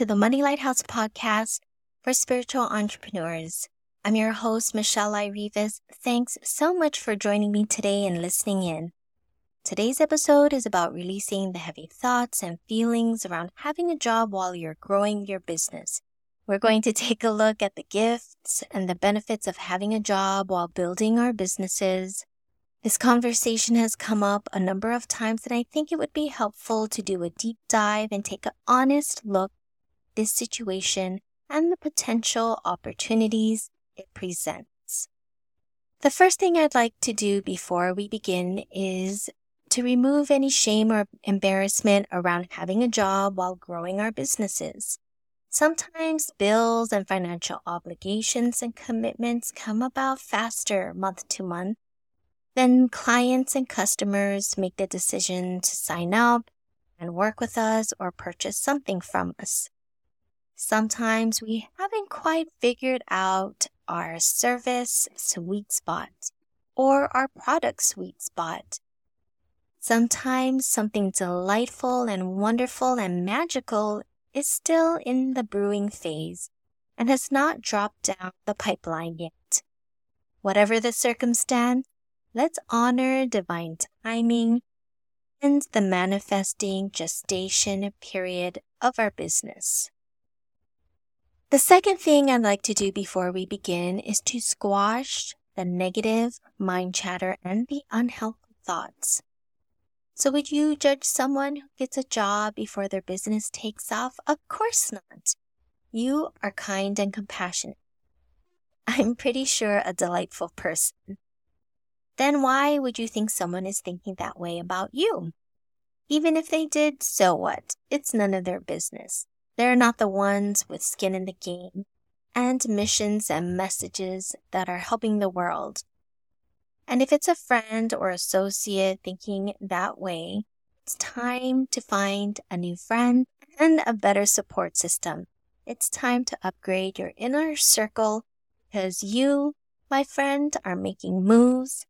To the Money Lighthouse podcast for spiritual entrepreneurs. I'm your host, Michel Ai Reavis. Thanks so much for joining me today and listening in. Today's episode is about releasing the heavy thoughts and feelings around having a job while you're growing your business. We're going to take a look at the gifts and the benefits of having a job while building our businesses. This conversation has come up a number of times, and I think it would be helpful to do a deep dive and take an honest look this situation and the potential opportunities it presents. The first thing I'd like to do before we begin is to remove any shame or embarrassment around having a job while growing our businesses. Sometimes bills and financial obligations and commitments come about faster month to month. Then clients and customers make the decision to sign up and work with us or purchase something from us. Sometimes we haven't quite figured out our service sweet spot or our product sweet spot. Sometimes something delightful and wonderful and magical is still in the brewing phase and has not dropped down the pipeline yet. Whatever the circumstance, let's honor divine timing and the manifesting gestation period of our business. The second thing I'd like to do before we begin is to squash the negative mind chatter and the unhelpful thoughts. So, would you judge someone who gets a job before their business takes off? Of course not. You are kind and compassionate. I'm pretty sure a delightful person. Then why would you think someone is thinking that way about you? Even if they did, so what? It's none of their business. They're not the ones with skin in the game and missions and messages that are helping the world. And if it's a friend or associate thinking that way, it's time to find a new friend and a better support system. It's time to upgrade your inner circle because you, my friend, are making moves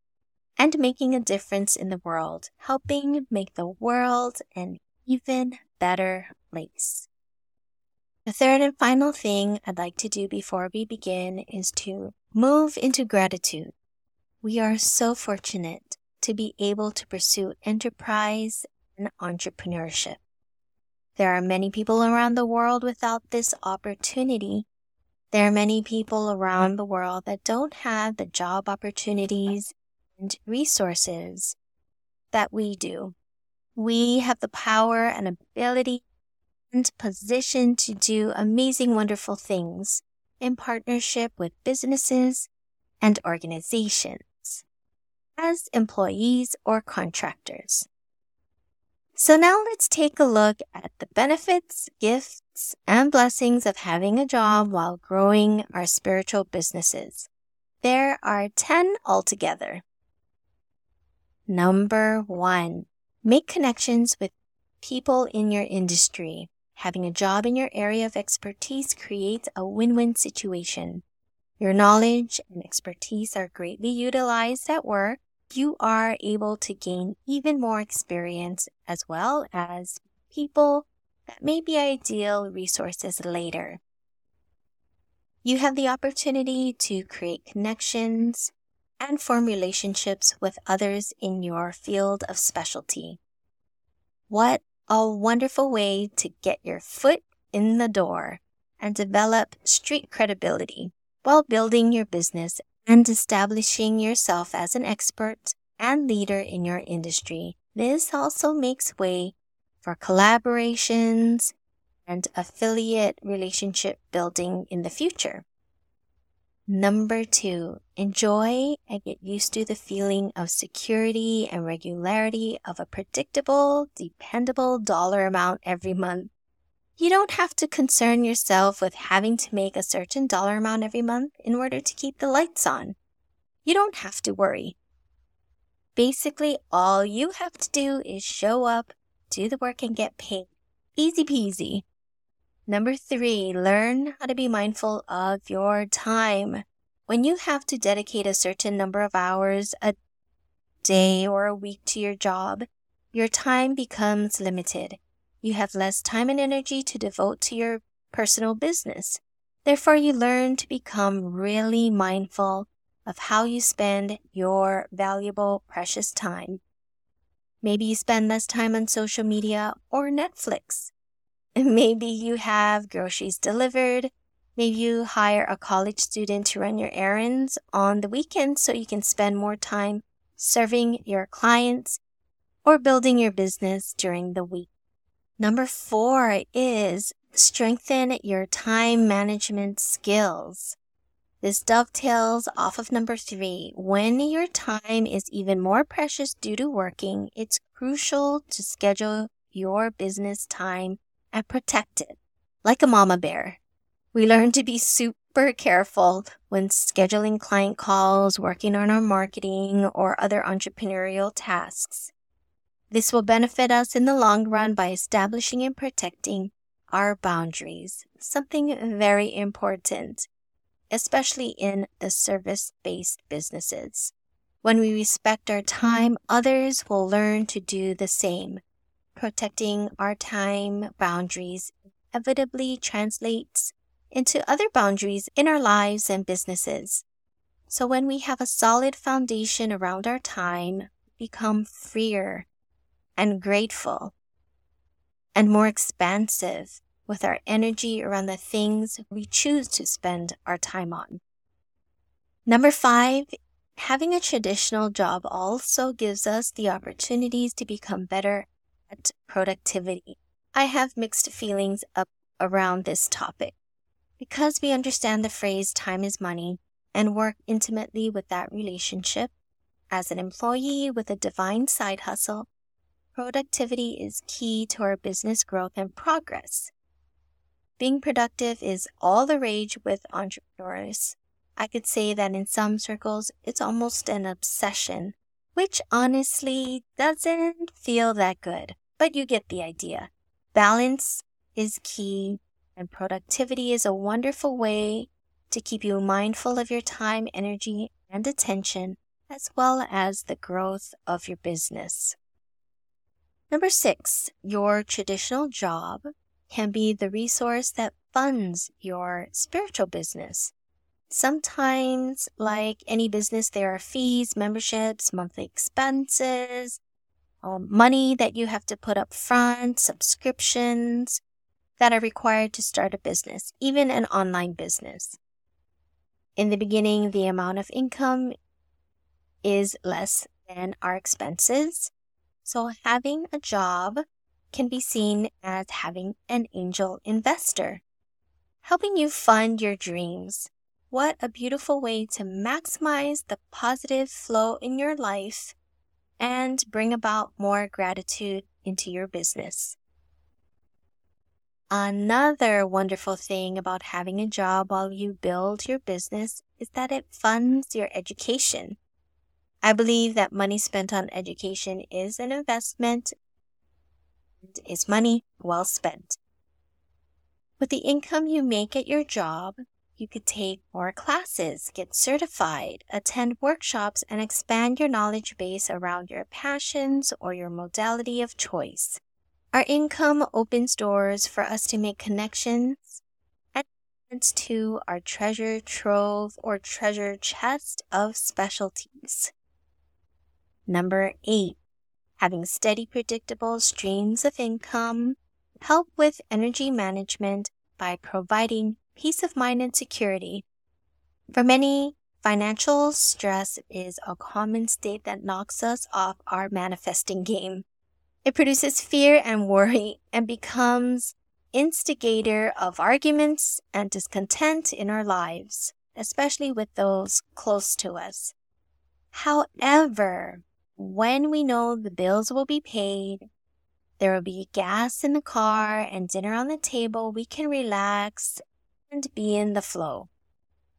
and making a difference in the world, helping make the world an even better place. The third and final thing I'd like to do before we begin is to move into gratitude. We are so fortunate to be able to pursue enterprise and entrepreneurship. There are many people around the world without this opportunity. There are many people around the world that don't have the job opportunities and resources that we do. We have the power and ability and position to do amazing, wonderful things in partnership with businesses and organizations as employees or contractors. So now let's take a look at the benefits, gifts, and blessings of having a job while growing our spiritual businesses. There are 10 altogether. Number one, make connections with people in your industry. Having a job in your area of expertise creates a win-win situation. Your knowledge and expertise are greatly utilized at work. You are able to gain even more experience as well as people that may be ideal resources later. You have the opportunity to create connections and form relationships with others in your field of specialty. What a wonderful way to get your foot in the door and develop street credibility while building your business and establishing yourself as an expert and leader in your industry. This also makes way for collaborations and affiliate relationship building in the future. Number two, enjoy and get used to the feeling of security and regularity of a predictable, dependable dollar amount every month. You don't have to concern yourself with having to make a certain dollar amount every month in order to keep the lights on. You don't have to worry. Basically, all you have to do is show up, do the work, and get paid. Easy peasy. Number three, learn how to be mindful of your time. When you have to dedicate a certain number of hours a day or a week to your job, your time becomes limited. You have less time and energy to devote to your personal business. Therefore, you learn to become really mindful of how you spend your valuable, precious time. Maybe you spend less time on social media or Netflix. Maybe you have groceries delivered. Maybe you hire a college student to run your errands on the weekend so you can spend more time serving your clients or building your business during the week. Number four is strengthen your time management skills. This dovetails off of number three. When your time is even more precious due to working, it's crucial to schedule your business time and protect it. Like a mama bear, we learn to be super careful when scheduling client calls, working on our marketing, or other entrepreneurial tasks. This will benefit us in the long run by establishing and protecting our boundaries, something very important, especially in the service based businesses. When we respect our time, others will learn to do the same. Protecting our time boundaries inevitably translates into other boundaries in our lives and businesses. So when we have a solid foundation around our time, become freer and grateful and more expansive with our energy around the things we choose to spend our time on. Number five, having a traditional job also gives us the opportunities to become better at productivity. I have mixed feelings up around this topic. Because we understand the phrase time is money and work intimately with that relationship, as an employee with a divine side hustle, Productivity is key to our business growth and progress. Being productive is all the rage with entrepreneurs. I could say that in some circles, it's almost an obsession, which honestly doesn't feel that good, but you get the idea. Balance is key, and productivity is a wonderful way to keep you mindful of your time, energy, and attention, as well as the growth of your business. Number six, your traditional job can be the resource that funds your spiritual business. Sometimes, like any business, there are fees, memberships, monthly expenses, um, money that you have to put up front, subscriptions that are required to start a business, even an online business. In the beginning, the amount of income is less than our expenses. So having a job can be seen as having an angel investor, helping you fund your dreams. What a beautiful way to maximize the positive flow in your life and bring about more gratitude into your business. Another wonderful thing about having a job while you build your business is that it funds your education. I believe that money spent on education is an investment and is money well spent. With the income you make at your job, you could take more classes, get certified, attend workshops, and expand your knowledge base around your passions or your modality of choice. Our income opens doors for us to make connections and adds to our treasure trove or treasure chest of specialties. Number eight, having steady, predictable streams of income, help with energy management by providing peace of mind and security. For many, financial stress is a common state that knocks us off our manifesting game. It produces fear and worry and becomes instigator of arguments and discontent in our lives, especially with those close to us. However, when we know the bills will be paid, there will be gas in the car and dinner on the table, we can relax and be in the flow.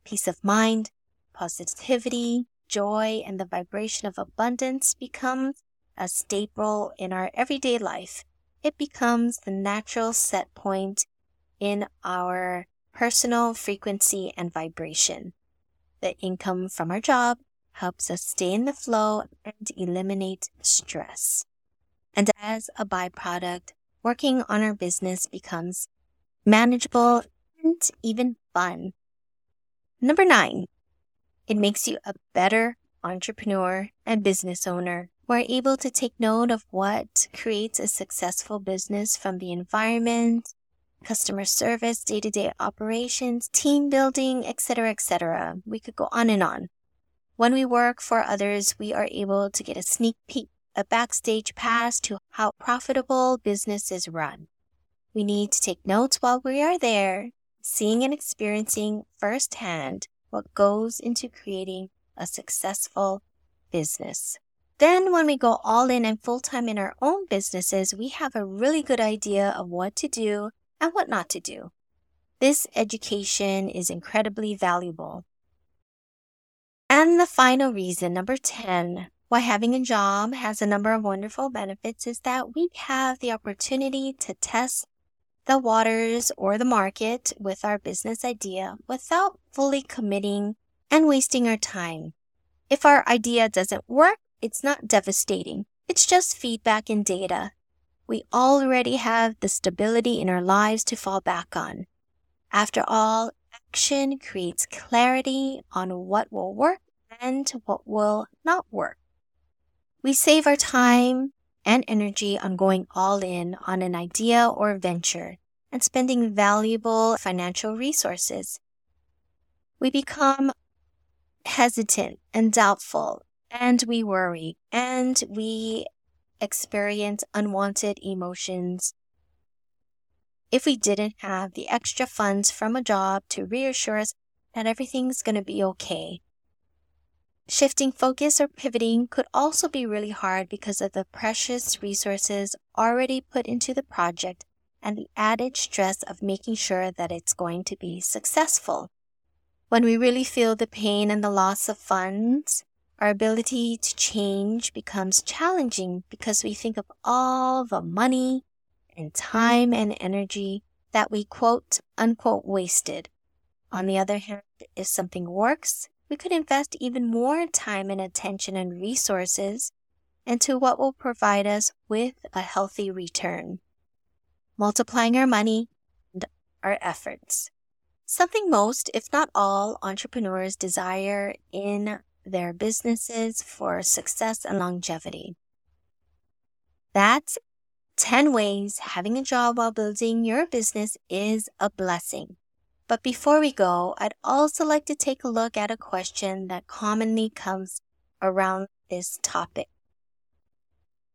Peace of mind, positivity, joy, and the vibration of abundance becomes a staple in our everyday life. It becomes the natural set point in our personal frequency and vibration. The income from our job helps us stay in the flow and eliminate stress. And as a byproduct, working on our business becomes manageable even fun. Number nine, it makes you a better entrepreneur and business owner. We're able to take note of what creates a successful business from the environment, customer service, day to day operations, team building, etc., etc. We could go on and on. When we work for others, we are able to get a sneak peek, a backstage pass to how profitable business is run. We need to take notes while we are there, seeing and experiencing firsthand what goes into creating a successful business. Then, when we go all in and full time in our own businesses, we have a really good idea of what to do and what not to do. This education is incredibly valuable. And the final reason, number 10, why having a job has a number of wonderful benefits is that we have the opportunity to test the waters or the market with our business idea without fully committing and wasting our time. If our idea doesn't work, it's not devastating. It's just feedback and data. We already have the stability in our lives to fall back on. After all, action creates clarity on what will work and what will not work. We save our time and energy on going all in on an idea or venture and spending valuable financial resources. We become hesitant and doubtful, and we worry, and we experience unwanted emotions. If we didn't have the extra funds from a job to reassure us that everything's going to be okay. Shifting focus or pivoting could also be really hard because of the precious resources already put into the project and the added stress of making sure that it's going to be successful. When we really feel the pain and the loss of funds, our ability to change becomes challenging because we think of all the money and time and energy that we quote unquote wasted. On the other hand, if something works, we could invest even more time and attention and resources into what will provide us with a healthy return multiplying our money and our efforts. Something most, if not all, entrepreneurs desire in their businesses for success and longevity. That's 10 ways having a job while building your business is a blessing. But before we go, I'd also like to take a look at a question that commonly comes around this topic.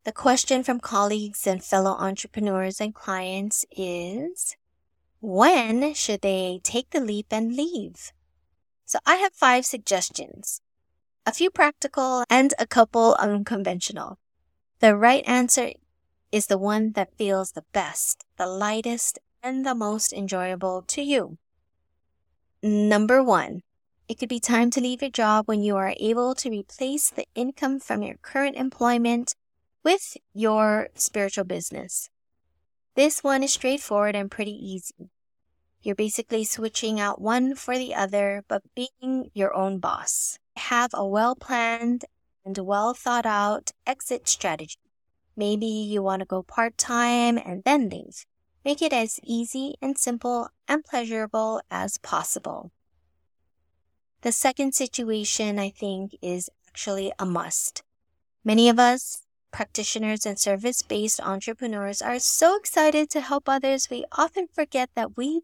The question from colleagues and fellow entrepreneurs and clients is when should they take the leap and leave? So I have five suggestions, a few practical and a couple unconventional. The right answer is the one that feels the best, the lightest, and the most enjoyable to you. Number one, it could be time to leave your job when you are able to replace the income from your current employment with your spiritual business. This one is straightforward and pretty easy. You're basically switching out one for the other, but being your own boss. Have a well planned and well thought out exit strategy. Maybe you want to go part time and then leave. Make it as easy and simple and pleasurable as possible. The second situation, I think, is actually a must. Many of us practitioners and service based entrepreneurs are so excited to help others, we often forget that we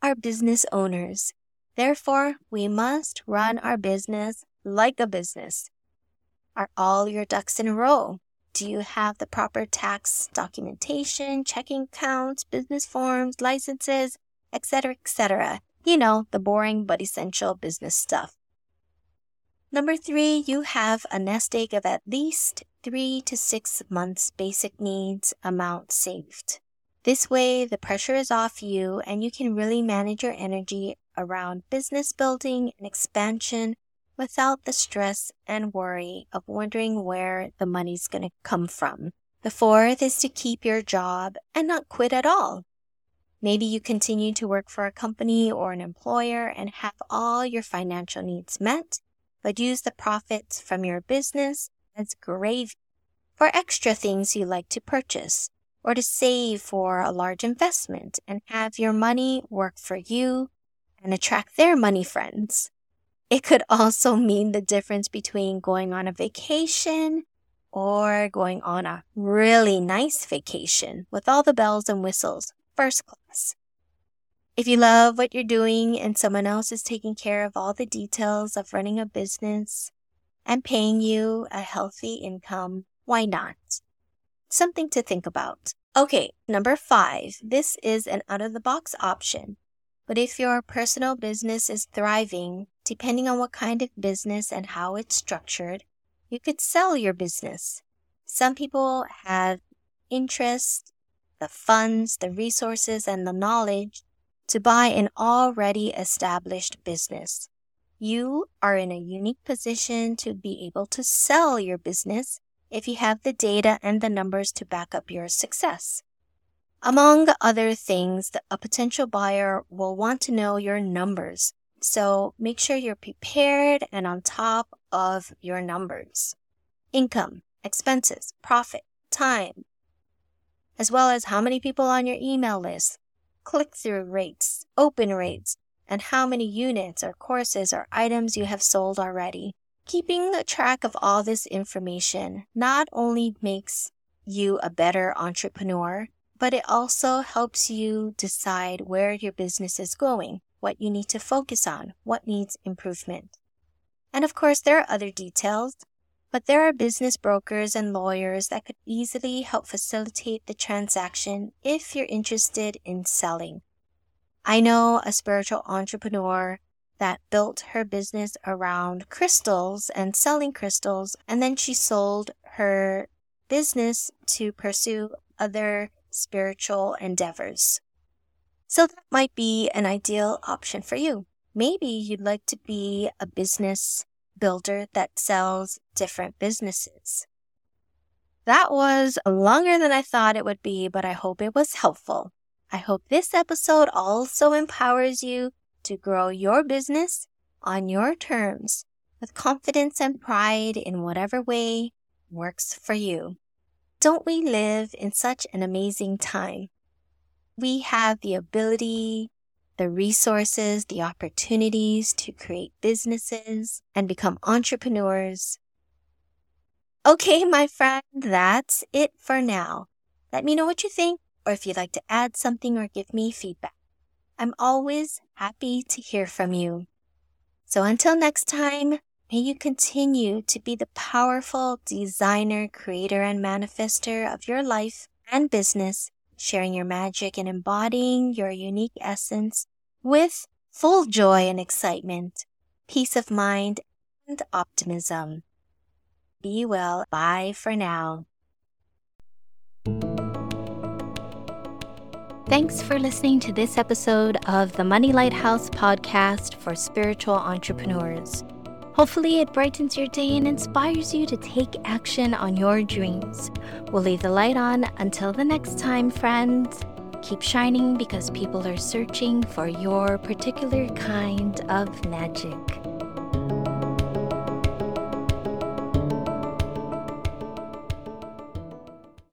are business owners. Therefore, we must run our business like a business. Are all your ducks in a row? Do you have the proper tax documentation, checking accounts, business forms, licenses, etc., etc.? You know, the boring but essential business stuff. Number three, you have a nest egg of at least three to six months basic needs amount saved. This way, the pressure is off you and you can really manage your energy around business building and expansion without the stress and worry of wondering where the money's going to come from. The fourth is to keep your job and not quit at all. Maybe you continue to work for a company or an employer and have all your financial needs met, but use the profits from your business as gravy for extra things you like to purchase or to save for a large investment and have your money work for you and attract their money friends. It could also mean the difference between going on a vacation or going on a really nice vacation with all the bells and whistles, first class. If you love what you're doing and someone else is taking care of all the details of running a business and paying you a healthy income, why not? Something to think about. Okay, number five. This is an out of the box option. But if your personal business is thriving, depending on what kind of business and how it's structured, you could sell your business. Some people have interest, the funds, the resources, and the knowledge to buy an already established business. You are in a unique position to be able to sell your business if you have the data and the numbers to back up your success. Among other things, a potential buyer will want to know your numbers. So make sure you're prepared and on top of your numbers. Income, expenses, profit, time, as well as how many people on your email list, click through rates, open rates, and how many units or courses or items you have sold already. Keeping track of all this information not only makes you a better entrepreneur, but it also helps you decide where your business is going, what you need to focus on, what needs improvement. And of course, there are other details, but there are business brokers and lawyers that could easily help facilitate the transaction if you're interested in selling. I know a spiritual entrepreneur that built her business around crystals and selling crystals, and then she sold her business to pursue other spiritual endeavors. So that might be an ideal option for you. Maybe you'd like to be a business builder that sells different businesses. That was longer than I thought it would be, but I hope it was helpful. I hope this episode also empowers you to grow your business on your terms with confidence and pride in whatever way works for you. Don't we live in such an amazing time? We have the ability, the resources, the opportunities to create businesses and become entrepreneurs. Okay, my friend, that's it for now. Let me know what you think or if you'd like to add something or give me feedback. I'm always happy to hear from you. So until next time, May you continue to be the powerful designer, creator, and manifester of your life and business, sharing your magic and embodying your unique essence with full joy and excitement, peace of mind, and optimism. Be well. Bye for now. Thanks for listening to this episode of the Money Lighthouse podcast for spiritual entrepreneurs. Hopefully, it brightens your day and inspires you to take action on your dreams. We'll leave the light on until the next time, friends. Keep shining because people are searching for your particular kind of magic.